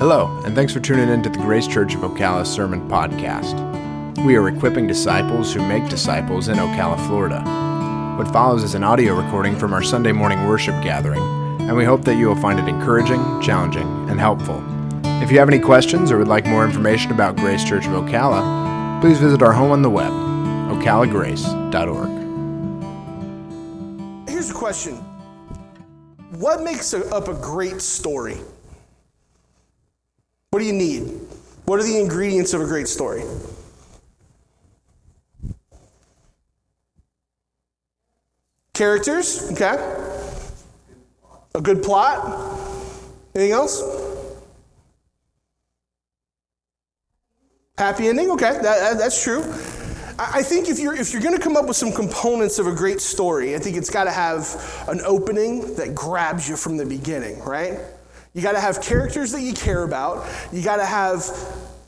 Hello, and thanks for tuning in to the Grace Church of Ocala Sermon Podcast. We are equipping disciples who make disciples in Ocala, Florida. What follows is an audio recording from our Sunday morning worship gathering, and we hope that you will find it encouraging, challenging, and helpful. If you have any questions or would like more information about Grace Church of Ocala, please visit our home on the web, ocalagrace.org. Here's a question What makes up a great story? What do you need? What are the ingredients of a great story? Characters, okay. A good plot. Anything else? Happy ending, okay, that, that, that's true. I think if you're, if you're going to come up with some components of a great story, I think it's got to have an opening that grabs you from the beginning, right? You got to have characters that you care about. You got to have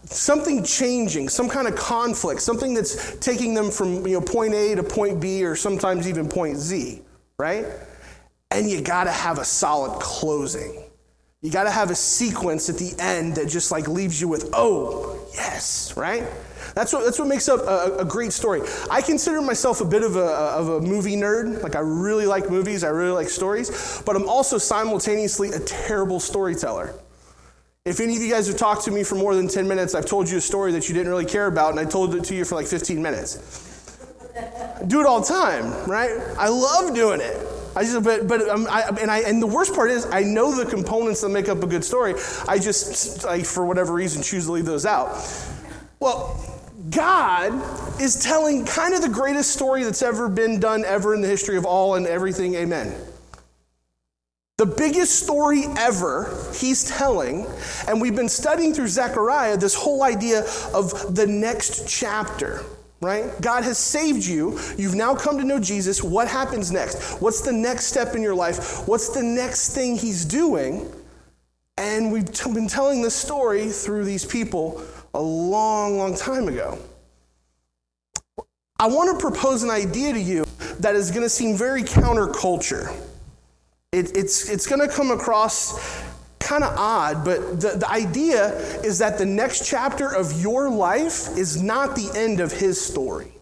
something changing, some kind of conflict, something that's taking them from you know, point A to point B or sometimes even point Z, right? And you got to have a solid closing. You got to have a sequence at the end that just like leaves you with, oh, yes, right? That's what, that's what makes up a, a, great story. I consider myself a bit of a, of a movie nerd. Like, I really like movies, I really like stories, but I'm also simultaneously a terrible storyteller. If any of you guys have talked to me for more than 10 minutes, I've told you a story that you didn't really care about, and I told it to you for like 15 minutes. I do it all the time, right? I love doing it. I just, but, but um, I, and I, and the worst part is, I know the components that make up a good story. I just, for whatever reason, choose to leave those out. Well, God is telling kind of the greatest story that's ever been done ever in the history of all and everything. Amen. The biggest story ever he's telling, and we've been studying through Zechariah this whole idea of the next chapter, right? God has saved you. You've now come to know Jesus. What happens next? What's the next step in your life? What's the next thing he's doing? And we've been telling this story through these people a long, long time ago. I want to propose an idea to you that is going to seem very counterculture. It, it's it's going to come across kind of odd, but the, the idea is that the next chapter of your life is not the end of his story.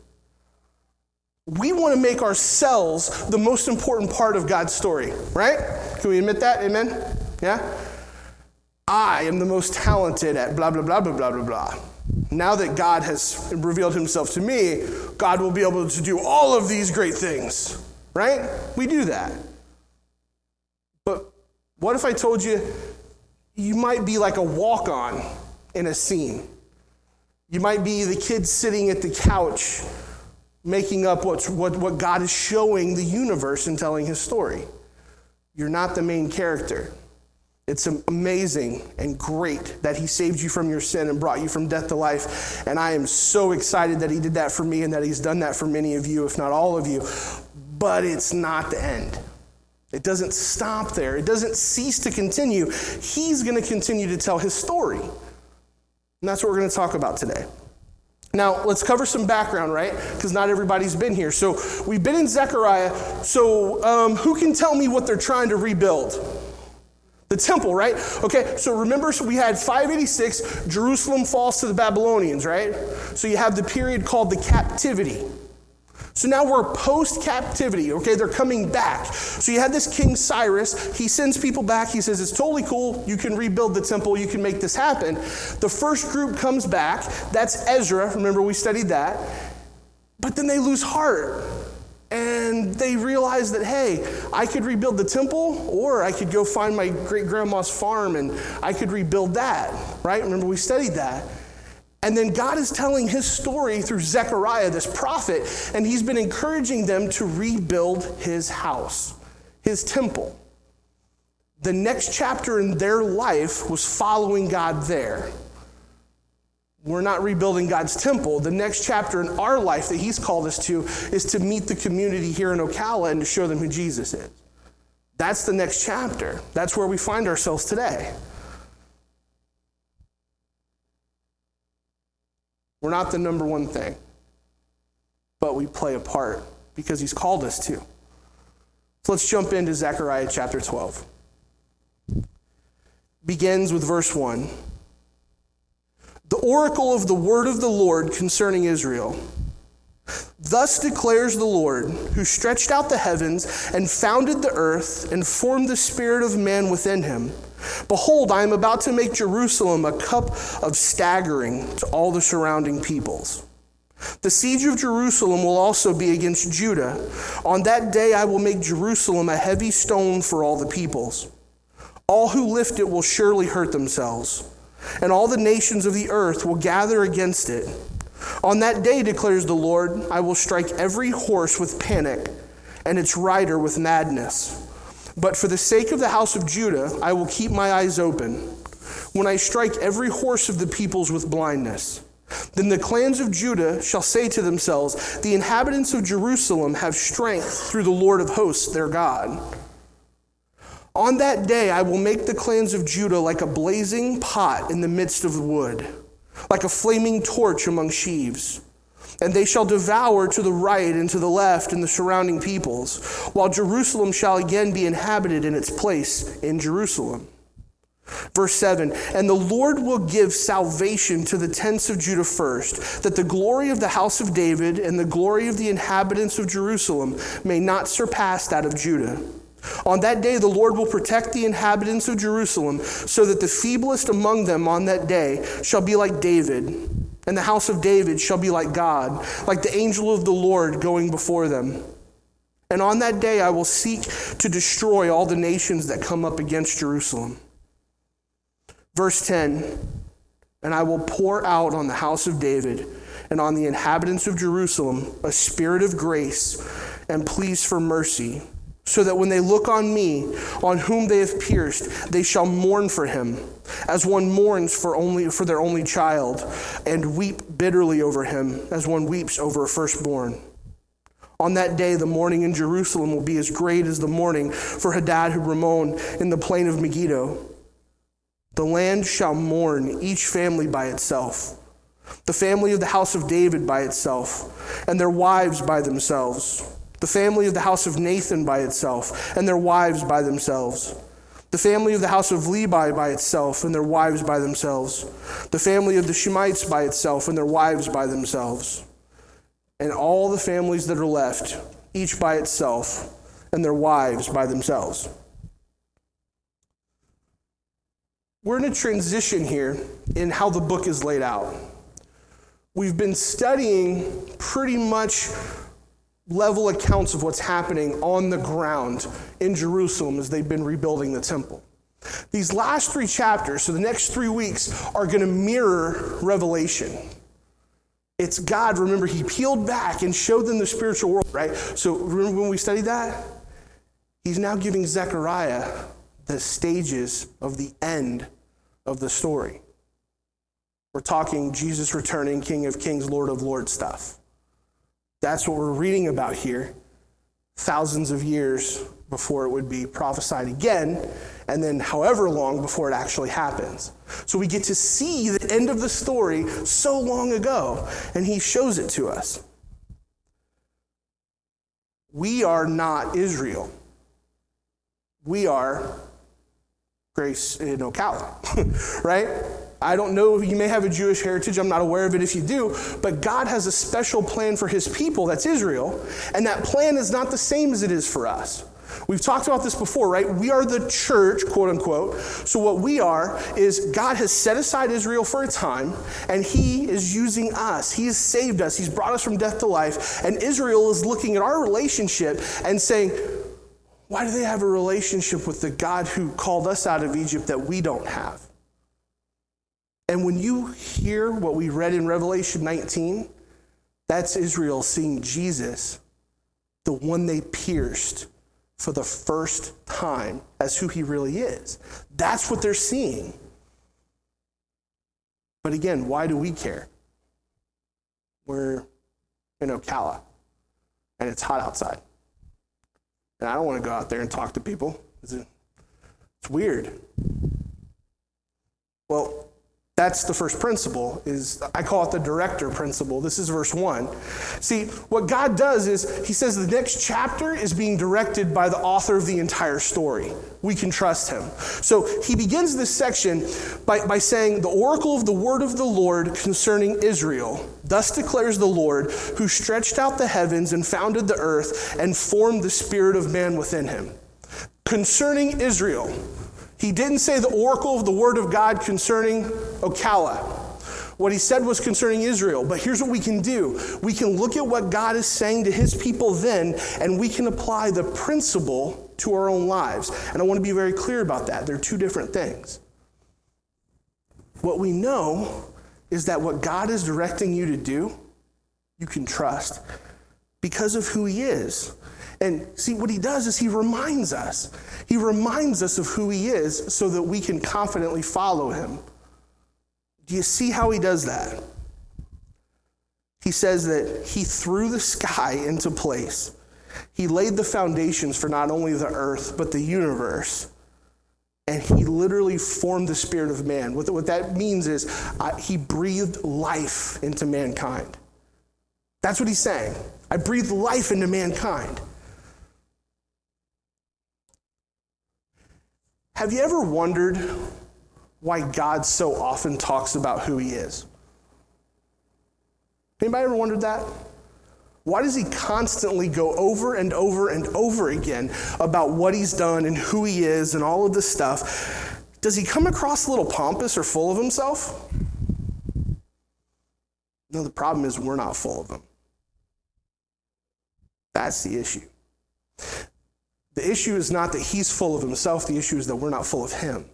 We want to make ourselves the most important part of God's story, right? Can we admit that? Amen? Yeah? I am the most talented at blah, blah, blah, blah, blah, blah, blah. Now that God has revealed himself to me, God will be able to do all of these great things, right? We do that. What if I told you you might be like a walk on in a scene? You might be the kid sitting at the couch making up what's, what, what God is showing the universe and telling his story. You're not the main character. It's amazing and great that He saved you from your sin and brought you from death to life. And I am so excited that He did that for me and that He's done that for many of you, if not all of you. But it's not the end. It doesn't stop there, it doesn't cease to continue. He's going to continue to tell His story. And that's what we're going to talk about today. Now, let's cover some background, right? Because not everybody's been here. So, we've been in Zechariah. So, um, who can tell me what they're trying to rebuild? The temple, right? Okay, so remember, so we had 586, Jerusalem falls to the Babylonians, right? So you have the period called the captivity. So now we're post captivity, okay? They're coming back. So you had this King Cyrus. He sends people back. He says, It's totally cool. You can rebuild the temple. You can make this happen. The first group comes back. That's Ezra. Remember, we studied that. But then they lose heart. And they realize that, hey, I could rebuild the temple, or I could go find my great grandma's farm and I could rebuild that, right? Remember, we studied that. And then God is telling his story through Zechariah, this prophet, and he's been encouraging them to rebuild his house, his temple. The next chapter in their life was following God there. We're not rebuilding God's temple. The next chapter in our life that He's called us to is to meet the community here in Ocala and to show them who Jesus is. That's the next chapter. That's where we find ourselves today. We're not the number one thing, but we play a part because He's called us to. So let's jump into Zechariah chapter 12. begins with verse 1. The oracle of the word of the Lord concerning Israel. Thus declares the Lord, who stretched out the heavens and founded the earth and formed the spirit of man within him. Behold, I am about to make Jerusalem a cup of staggering to all the surrounding peoples. The siege of Jerusalem will also be against Judah. On that day I will make Jerusalem a heavy stone for all the peoples. All who lift it will surely hurt themselves, and all the nations of the earth will gather against it. On that day, declares the Lord, I will strike every horse with panic and its rider with madness. But for the sake of the house of Judah, I will keep my eyes open when I strike every horse of the peoples with blindness. Then the clans of Judah shall say to themselves, The inhabitants of Jerusalem have strength through the Lord of hosts, their God. On that day I will make the clans of Judah like a blazing pot in the midst of the wood, like a flaming torch among sheaves. And they shall devour to the right and to the left and the surrounding peoples, while Jerusalem shall again be inhabited in its place in Jerusalem. Verse 7 And the Lord will give salvation to the tents of Judah first, that the glory of the house of David and the glory of the inhabitants of Jerusalem may not surpass that of Judah. On that day, the Lord will protect the inhabitants of Jerusalem, so that the feeblest among them on that day shall be like David, and the house of David shall be like God, like the angel of the Lord going before them. And on that day, I will seek to destroy all the nations that come up against Jerusalem. Verse 10 And I will pour out on the house of David and on the inhabitants of Jerusalem a spirit of grace and pleas for mercy, so that when they look on me, on whom they have pierced, they shall mourn for him, as one mourns for only for their only child, and weep bitterly over him, as one weeps over a firstborn. On that day, the mourning in Jerusalem will be as great as the mourning for Hadad Rimmon in the plain of Megiddo. The land shall mourn, each family by itself, the family of the house of David by itself, and their wives by themselves, the family of the house of Nathan by itself, and their wives by themselves, the family of the house of Levi by itself, and their wives by themselves, the family of the Shimeites by itself, and their wives by themselves, and all the families that are left, each by itself, and their wives by themselves. We're in a transition here in how the book is laid out. We've been studying pretty much level accounts of what's happening on the ground in Jerusalem as they've been rebuilding the temple. These last three chapters, so the next three weeks, are going to mirror Revelation. It's God, remember, He peeled back and showed them the spiritual world, right? So remember when we studied that? He's now giving Zechariah the stages of the end of the story. We're talking Jesus returning, King of Kings, Lord of Lords stuff. That's what we're reading about here, thousands of years before it would be prophesied again, and then however long before it actually happens. So we get to see the end of the story so long ago, and he shows it to us. We are not Israel. We are Grace in Ocala, right? I don't know you may have a Jewish heritage, I'm not aware of it if you do, but God has a special plan for his people, that's Israel, and that plan is not the same as it is for us. We've talked about this before, right? We are the church, quote unquote. So, what we are is God has set aside Israel for a time, and He is using us. He has saved us. He's brought us from death to life. And Israel is looking at our relationship and saying, why do they have a relationship with the God who called us out of Egypt that we don't have? And when you hear what we read in Revelation 19, that's Israel seeing Jesus, the one they pierced for the first time as who he really is. That's what they're seeing. But again, why do we care? We're in Ocala and it's hot outside. And I don't want to go out there and talk to people. It's weird. Well, That's the first principle is I call it the director principle. This is verse 1. See, what God does is he says the next chapter is being directed by the author of the entire story. We can trust him. So he begins this section by, by saying, The oracle of the word of the Lord concerning Israel. Thus declares the Lord, who stretched out the heavens and founded the earth and formed the spirit of man within him. Concerning Israel. He didn't say the oracle of the word of God concerning Ocala. What he said was concerning Israel. But here's what we can do we can look at what God is saying to his people then, and we can apply the principle to our own lives. And I want to be very clear about that. They're two different things. What we know is that what God is directing you to do, you can trust because of who he is. And see, what he does is he reminds us. He reminds us of who he is so that we can confidently follow him. Do you see how he does that? He says that he threw the sky into place. He laid the foundations for not only the earth, but the universe. And he literally formed the spirit of man. What, that means is uh, he breathed life into mankind. That's what he's saying. I breathed life into mankind. Have you ever wondered why God so often talks about who he is? Anybody ever wondered that? Why does he constantly go over and over and over again about what he's done and who he is and all of this stuff? Does he come across a little pompous or full of himself? No, the problem is we're not full of him. That's the issue. The issue is not that he's full of himself, the issue is that we're not full of him.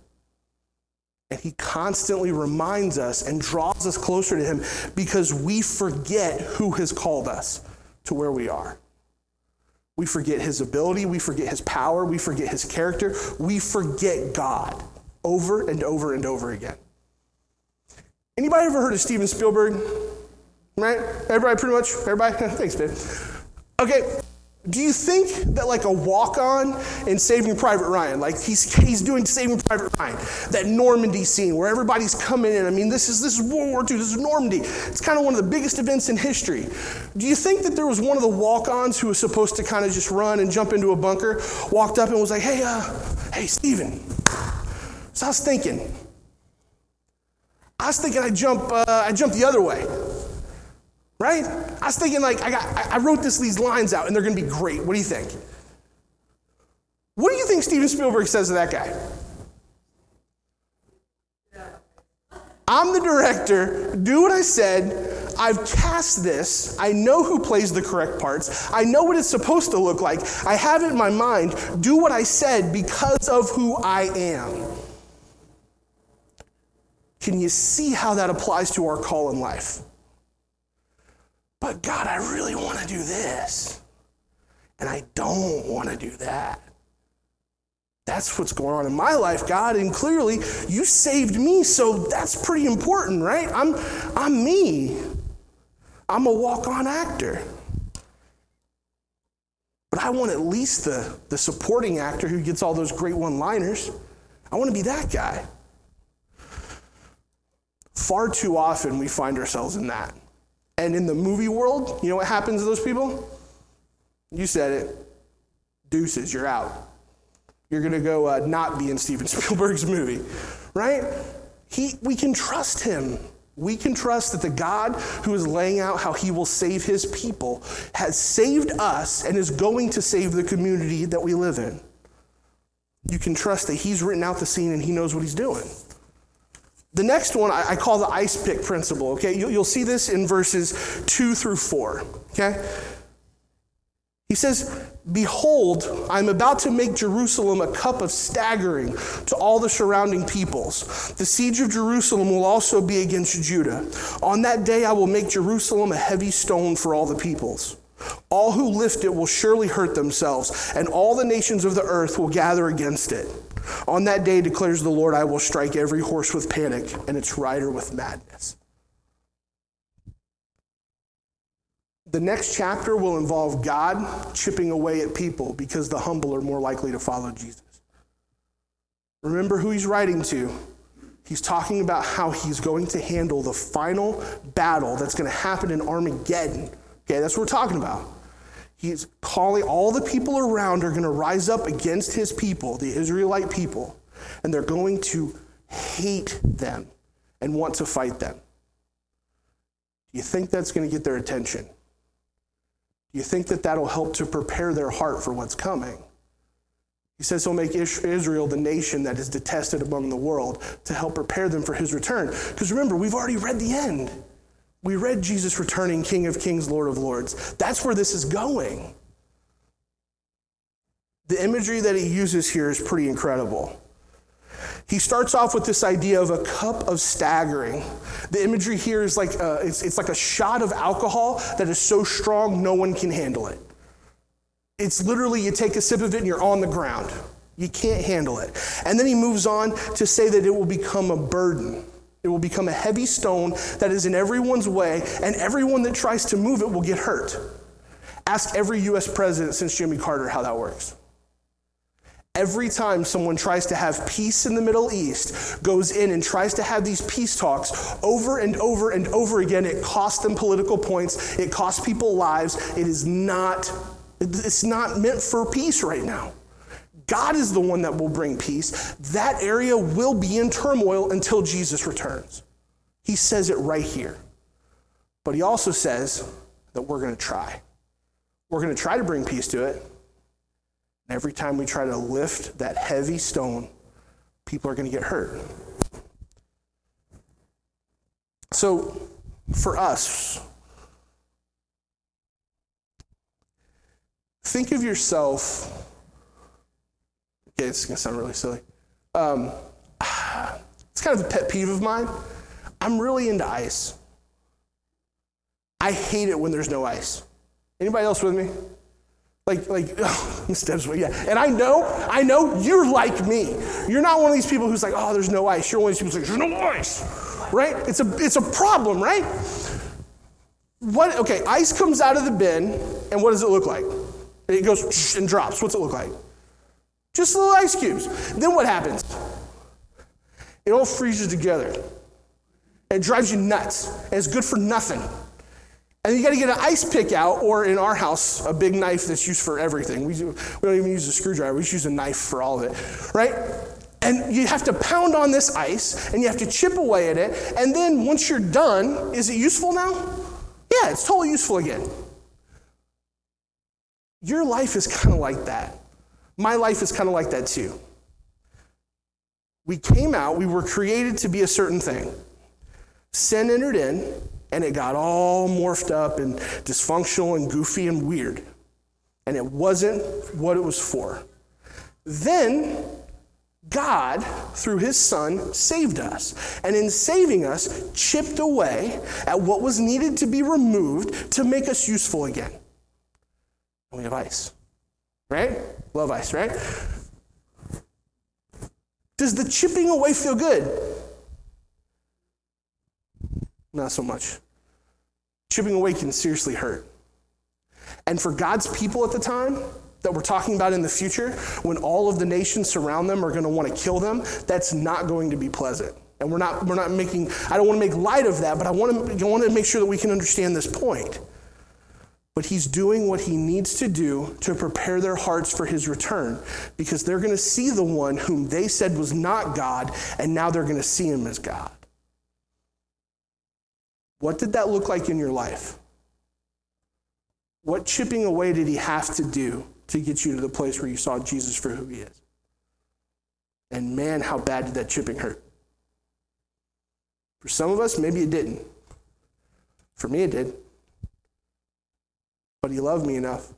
And he constantly reminds us and draws us closer to him because we forget who has called us to where we are. We forget his ability, we forget his power, we forget his character, we forget God over and over and over again. Anybody ever heard of Steven Spielberg? Right? Everybody pretty much? Everybody? Thanks, babe. Okay, do you think that like a walk-on in Saving Private Ryan, like he's he's doing Saving Private Ryan, that Normandy scene where everybody's coming in? I mean, this is this is World War II. This is Normandy. It's kind of one of the biggest events in history. Do you think that there was one of the walk-ons who was supposed to kind of just run and jump into a bunker, walked up and was like, "Hey, uh, hey, Steven." So I was thinking. I was thinking I jump uh, I jump the other way. Right? I was thinking, like, I, got, I wrote this, these lines out, and they're going to be great. What do you think? What do you think Steven Spielberg says to that guy? I'm the director. Do what I said. I've cast this. I know who plays the correct parts. I know what it's supposed to look like. I have it in my mind. Do what I said because of who I am. Can you see how that applies to our call in life? But God, I really want to do this. And I don't want to do that. That's what's going on in my life, God. And clearly, you saved me, so that's pretty important, right? I'm, I'm me. I'm a walk on actor. But I want at least the, the supporting actor who gets all those great one liners. I want to be that guy. Far too often, we find ourselves in that. And in the movie world, you know what happens to those people? You said it. Deuces, you're out. You're going to go uh, not be in Steven Spielberg's movie, right? He, we can trust him. We can trust that the God who is laying out how he will save his people has saved us and is going to save the community that we live in. You can trust that he's written out the scene and he knows what he's doing. The next one I, call the ice pick principle, okay? You'll see this in verses two through four, okay? He says, Behold, I'm about to make Jerusalem a cup of staggering to all the surrounding peoples. The siege of Jerusalem will also be against Judah. On that day, I will make Jerusalem a heavy stone for all the peoples. All who lift it will surely hurt themselves, and all the nations of the earth will gather against it. On that day, declares the Lord, I will strike every horse with panic and its rider with madness. The next chapter will involve God chipping away at people because the humble are more likely to follow Jesus. Remember who he's writing to. He's talking about how he's going to handle the final battle that's going to happen in Armageddon. Okay, that's what we're talking about. He's calling all the people around are going to rise up against his people, the Israelite people, and they're going to hate them and want to fight them. Do you think that's going to get their attention? Do you think that that'll help to prepare their heart for what's coming? He says he'll make Israel the nation that is detested among the world to help prepare them for his return. Because remember, we've already read the end. We read Jesus returning, King of Kings, Lord of Lords. That's where this is going. The imagery that he uses here is pretty incredible. He starts off with this idea of a cup of staggering. The imagery here is like a, it's, it's like a shot of alcohol that is so strong no one can handle it. It's literally you take a sip of it and you're on the ground. You can't handle it. And then he moves on to say that it will become a burden. It will become a heavy stone that is in everyone's way, and everyone that tries to move it will get hurt. Ask every US president since Jimmy Carter how that works. Every time someone tries to have peace in the Middle East, goes in and tries to have these peace talks over and over and over again, it costs them political points, it costs people lives. It is not it's not meant for peace right now. God is the one that will bring peace. That area will be in turmoil until Jesus returns. He says it right here. But he also says that we're going to try. We're going to try to bring peace to it. And every time we try to lift that heavy stone, people are going to get hurt. So, for us, Think of yourself. Okay, it's to sound really silly. Um, it's kind of a pet peeve of mine. I'm really into ice. I hate it when there's no ice. Anybody else with me? Like, like, Steps, yeah. And I know, I know you're like me. You're not one of these people who's like, oh, there's no ice. You're one of these people who's like, there's no ice, right? It's a, it's a problem, right? What? Okay, ice comes out of the bin, and what does it look like? It goes and drops. What's it look like? Just little ice cubes. Then what happens? It all freezes together. It drives you nuts. And it's good for nothing. And you got to get an ice pick out, or in our house, a big knife that's used for everything. We, we don't even use a screwdriver, we just use a knife for all of it, right? And you have to pound on this ice, and you have to chip away at it. And then once you're done, is it useful now? Yeah, it's totally useful again. Your life is kind of like that. My life is kind of like that too. We came out, we were created to be a certain thing. Sin entered in, and it got all morphed up and dysfunctional and goofy and weird. And it wasn't what it was for. Then God, through his son, saved us. And in saving us, chipped away at what was needed to be removed to make us useful again. We have ice. Right? Love ice, right? Does the chipping away feel good? Not so much. Chipping away can seriously hurt. And for God's people at the time, that we're talking about in the future, when all of the nations surround them are going to want to kill them, that's not going to be pleasant. And we're not, we're not making, I don't want to make light of that, but I want to, I want to make sure that we can understand this point but he's doing what he needs to do to prepare their hearts for his return because they're going to see the one whom they said was not God, and now they're going to see him as God. What did that look like in your life? What chipping away did he have to do to get you to the place where you saw Jesus for who he is? And man, how bad did that chipping hurt? For some of us, maybe it didn't. For me, it did but he loved me enough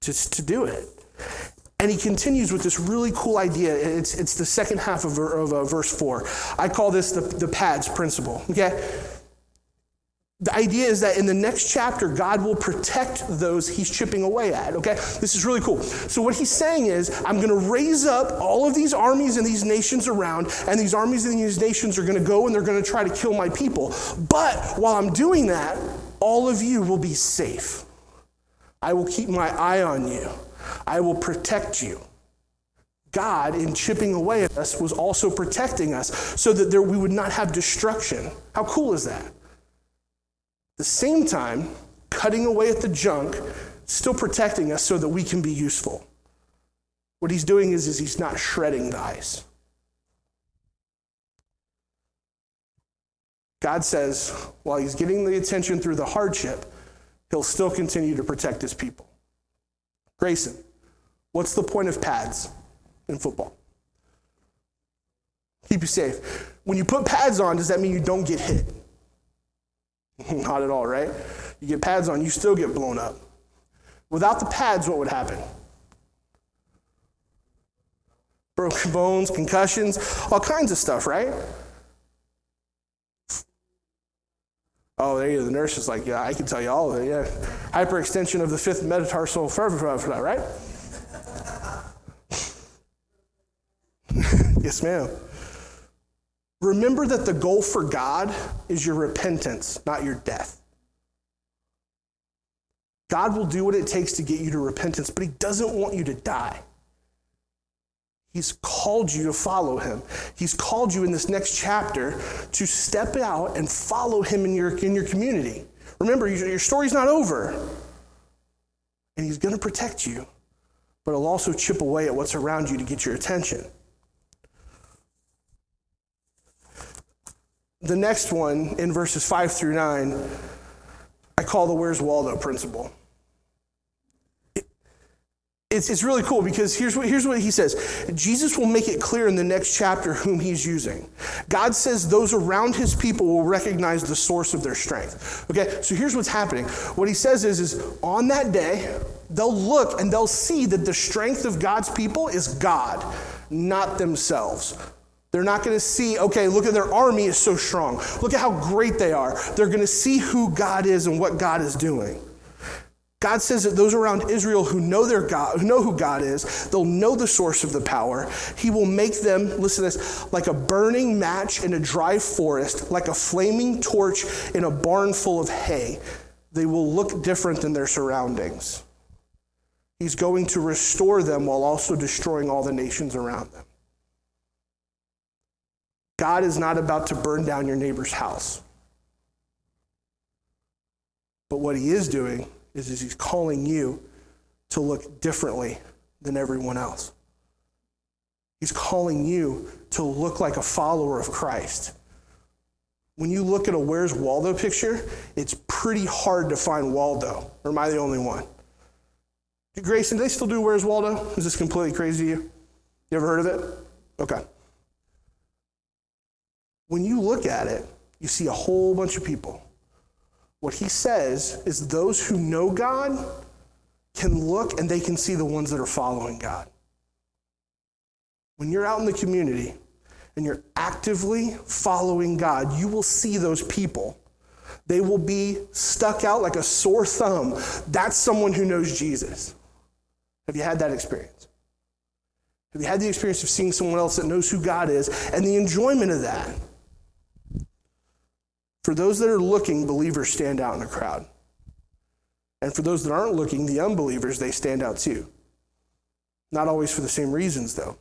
just to do it. And he continues with this really cool idea. It's, it's the second half of, of uh, verse 4. I call this the, the pads principle. Okay? The idea is that in the next chapter, God will protect those he's chipping away at. Okay? This is really cool. So, what he's saying is, I'm going to raise up all of these armies and these nations around, and these armies and these nations are going to go and they're going to try to kill my people. But while I'm doing that, all of you will be safe. I will keep my eye on you. I will protect you. God, in chipping away at us, was also protecting us so that there, we would not have destruction. How cool is that? At the same time, cutting away at the junk, still protecting us so that we can be useful. What he's doing is, is he's not shredding the ice. God says, while he's getting the attention through the hardship, he'll still continue to protect his people. Grayson, what's the point of pads in football? Keep you safe. When you put pads on, does that mean you don't get hit? Not at all, right? You get pads on, you still get blown up. Without the pads, what would happen? Broken bones, concussions, all kinds of stuff, right? Oh, there you go. The nurse is like, yeah, I can tell you all of it. Yeah. Hyperextension of the fifth metatarsal, right? yes, ma'am. Remember that the goal for God is your repentance, not your death. God will do what it takes to get you to repentance, but He doesn't want you to die. He's called you to follow him. He's called you in this next chapter to step out and follow him in your, in your community. Remember, your story's not over. And he's going to protect you, but he'll also chip away at what's around you to get your attention. The next one in verses 5 through 9, I call the Where's Waldo principle it's, it's really cool because here's what, here's what he says Jesus will make it clear in the next chapter whom he's using. God says those around his people will recognize the source of their strength. Okay, so here's what's happening. What he says is, is on that day, they'll look and they'll see that the strength of God's people is God, not themselves. They're not going to see, okay, look at their army is so strong. Look at how great they are. They're going to see who God is and what God is doing. God says that those around Israel who know their God, who know who God is, they'll know the source of the power. He will make them, listen to this, like a burning match in a dry forest, like a flaming torch in a barn full of hay. They will look different than their surroundings. He's going to restore them while also destroying all the nations around them. God is not about to burn down your neighbor's house. But what he is doing is, is he's calling you to look differently than everyone else. He's calling you to look like a follower of Christ. When you look at a Where's Waldo picture, it's pretty hard to find Waldo. Or am I the only one? Grayson, they still do Where's Waldo? Is this completely crazy to you? You ever heard of it? Okay. When you look at it, you see a whole bunch of people what he says is those who know God can look and they can see the ones that are following God. When you're out in the community and you're actively following God, you will see those people. They will be stuck out like a sore thumb. That's someone who knows Jesus. Have you had that experience? Have you had the experience of seeing someone else that knows who God is and the enjoyment of that? For those that are looking, believers stand out in a crowd. And for those that aren't looking, the unbelievers, they stand out too. Not always for the same reasons, though.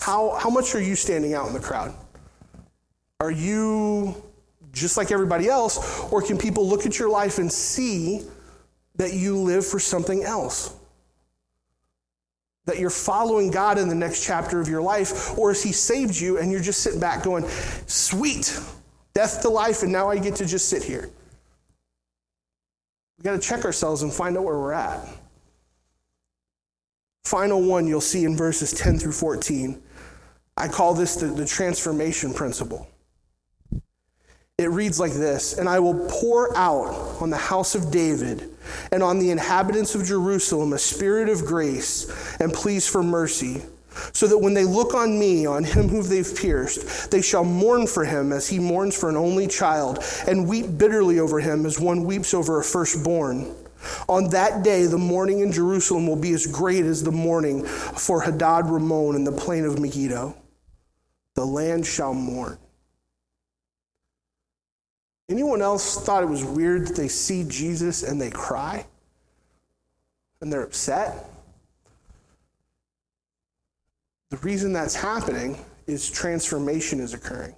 How, how much are you standing out in the crowd? Are you just like everybody else, or can people look at your life and see that you live for something else? That you're following God in the next chapter of your life, or has He saved you and you're just sitting back going, sweet, death to life, and now I get to just sit here? We've got to check ourselves and find out where we're at. Final one you'll see in verses 10 through 14. I call this the, the transformation principle. It reads like this And I will pour out on the house of David and on the inhabitants of Jerusalem a spirit of grace and pleas for mercy, so that when they look on me, on him whom they've pierced, they shall mourn for him as he mourns for an only child, and weep bitterly over him as one weeps over a firstborn. On that day, the mourning in Jerusalem will be as great as the mourning for Hadad Ramon in the plain of Megiddo. The land shall mourn. Anyone else thought it was weird that they see Jesus and they cry? And they're upset? The reason that's happening is transformation is occurring.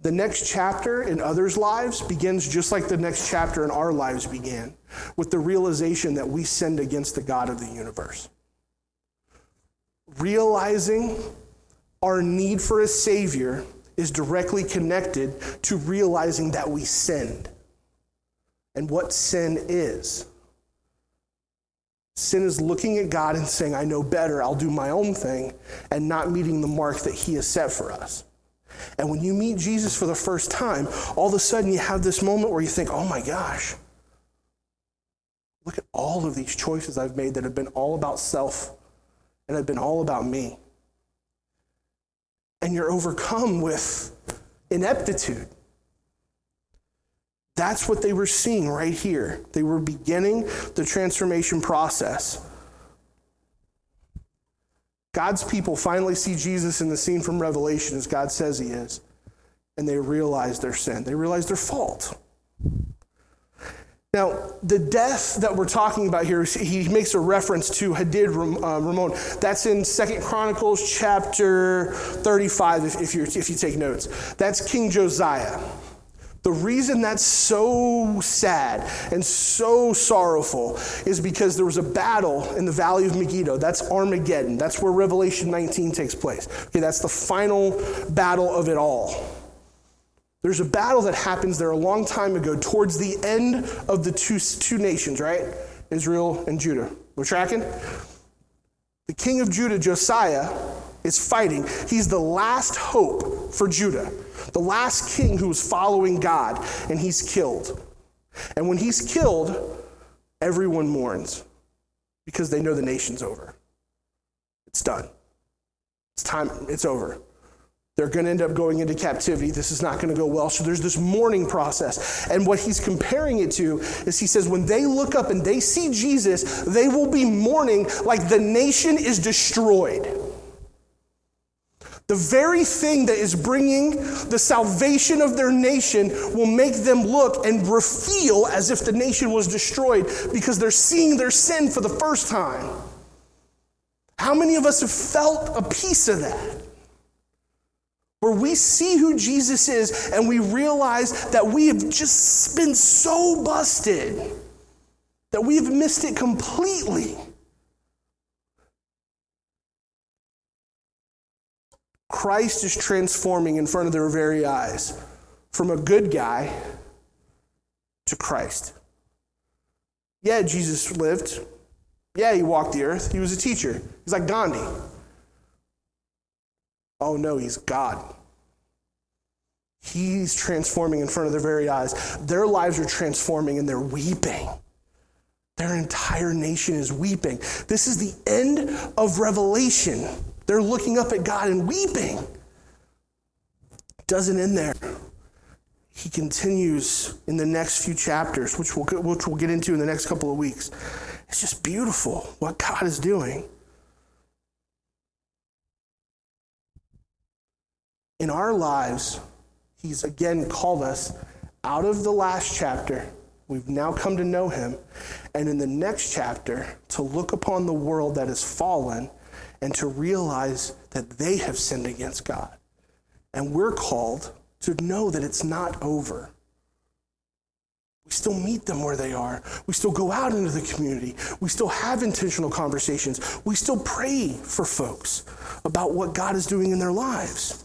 The next chapter in others' lives begins just like the next chapter in our lives began, with the realization that we sinned against the God of the universe. Realizing our need for a Savior is directly connected to realizing that we sinned and what sin is. Sin is looking at God and saying, I know better, I'll do my own thing, and not meeting the mark that He has set for us. And when you meet Jesus for the first time, all of a sudden you have this moment where you think, oh my gosh, look at all of these choices I've made that have been all about self and have been all about me. And you're overcome with ineptitude. That's what they were seeing right here. They were beginning the transformation process. God's people finally see Jesus in the scene from Revelation as God says he is, and they realize their sin. They realize their fault. Now, the death that we're talking about here, he makes a reference to Hadid uh, Ramon. That's in Second Chronicles chapter 35, if, if, if you take notes. That's King Josiah. The reason that's so sad and so sorrowful is because there was a battle in the valley of Megiddo. That's Armageddon. That's where Revelation 19 takes place. Okay, that's the final battle of it all. There's a battle that happens there a long time ago towards the end of the two, two nations, right? Israel and Judah. We're tracking? The king of Judah, Josiah, is fighting. He's the last hope for Judah, the last king who was following God, and he's killed. And when he's killed, everyone mourns because they know the nation's over. It's done. It's time, it's over. They're going to end up going into captivity. This is not going to go well. So there's this mourning process. And what he's comparing it to is he says, when they look up and they see Jesus, they will be mourning like the nation is destroyed. The very thing that is bringing the salvation of their nation will make them look and feel as if the nation was destroyed because they're seeing their sin for the first time. How many of us have felt a piece of that? Where we see who Jesus is and we realize that we have just been so busted that we have missed it completely. Christ is transforming in front of their very eyes from a good guy to Christ. Yeah, Jesus lived. Yeah, he walked the earth. He was a teacher. He's like Gandhi. Oh no, he's God. He's transforming in front of their very eyes. Their lives are transforming and they're weeping. Their entire nation is weeping. This is the end of Revelation. They're looking up at God and weeping. Doesn't end there. He continues in the next few chapters, which we'll, which we'll get into in the next couple of weeks. It's just beautiful what God is doing. In our lives, He's again called us out of the last chapter. We've now come to know Him. And in the next chapter, to look upon the world that has fallen and to realize that they have sinned against God. And we're called to know that it's not over. We still meet them where they are. We still go out into the community. We still have intentional conversations. We still pray for folks about what God is doing in their lives.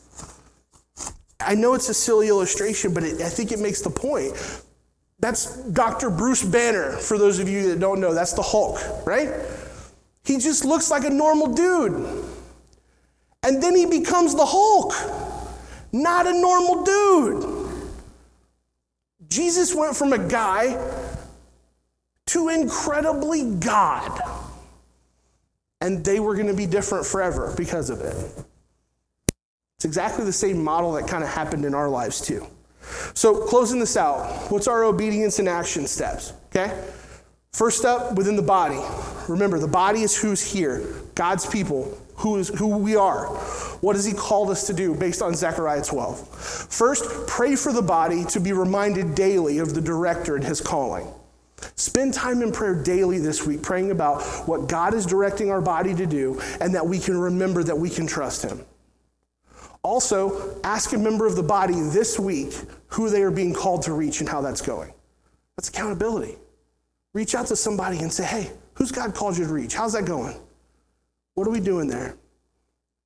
I know it's a silly illustration, but it, I think it makes the point. That's Dr. Bruce Banner, for those of you that don't know. That's the Hulk, right? He just looks like a normal dude. And then he becomes the Hulk, not a normal dude. Jesus went from a guy to incredibly God. And they were going to be different forever because of it. It's exactly the same model that kind of happened in our lives, too. So, closing this out, what's our obedience and action steps? Okay? First up, within the body. Remember, the body is who's here, God's people, who is who we are. What has He called us to do based on Zechariah 12? First, pray for the body to be reminded daily of the director and his calling. Spend time in prayer daily this week, praying about what God is directing our body to do and that we can remember that we can trust Him. Also, ask a member of the body this week who they are being called to reach and how that's going. That's accountability. Reach out to somebody and say, hey, who's God called you to reach? How's that going? What are we doing there?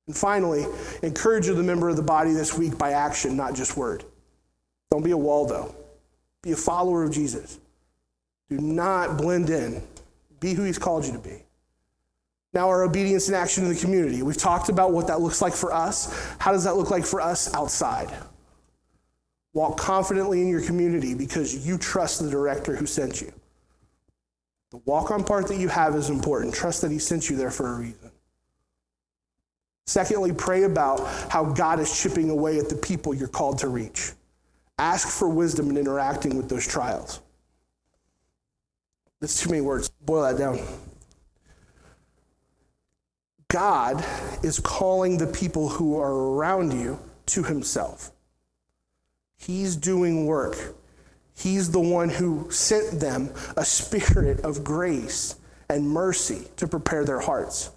And finally, encourage the member of the body this week by action, not just word. Don't be a Waldo. Be a follower of Jesus. Do not blend in. Be who he's called you to be. Now, our obedience and action in the community. We've talked about what that looks like for us. How does that look like for us outside? Walk confidently in your community because you trust the director who sent you. The walk on part that you have is important. Trust that he sent you there for a reason. Secondly, pray about how God is chipping away at the people you're called to reach. Ask for wisdom in interacting with those trials. That's too many words. Boil that down. God is calling the people who are around you to himself. He's doing work. He's the one who sent them a spirit of grace and mercy to prepare their hearts.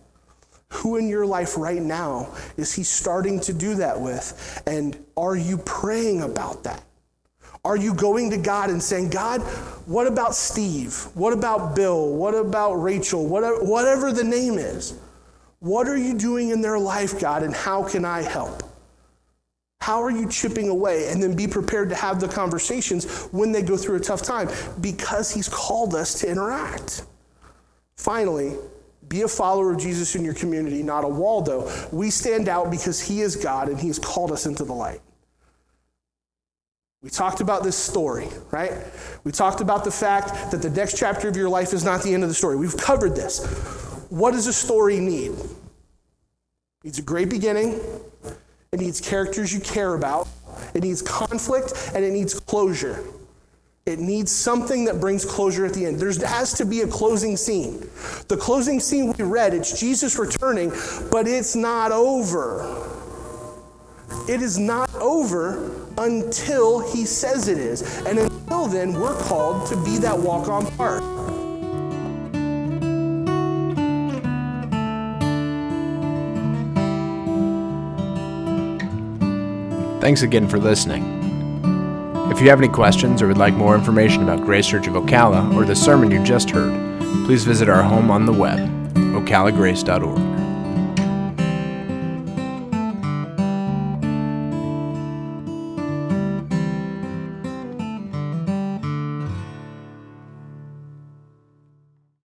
Who in your life right now is he starting to do that with? And are you praying about that? Are you going to God and saying, God, what about Steve? What about Bill? What about Rachel? Whatever, whatever the name is. What are you doing in their life, God, and how can I help? How are you chipping away? And then be prepared to have the conversations when they go through a tough time because He's called us to interact. Finally, be a follower of Jesus in your community, not a Waldo. We stand out because He is God and He has called us into the light. We talked about this story, right? We talked about the fact that the next chapter of your life is not the end of the story. We've covered this. What does a story need? It needs a great beginning, it needs characters you care about, it needs conflict, and it needs closure. It needs something that brings closure at the end. There has to be a closing scene. The closing scene we read, it's Jesus returning, but it's not over. It is not over until he says it is. And until then, we're called to be that walk on part. Thanks again for listening. If you have any questions or would like more information about Grace Church of Ocala or the sermon you just heard, please visit our home on the web, ocalagrace.org.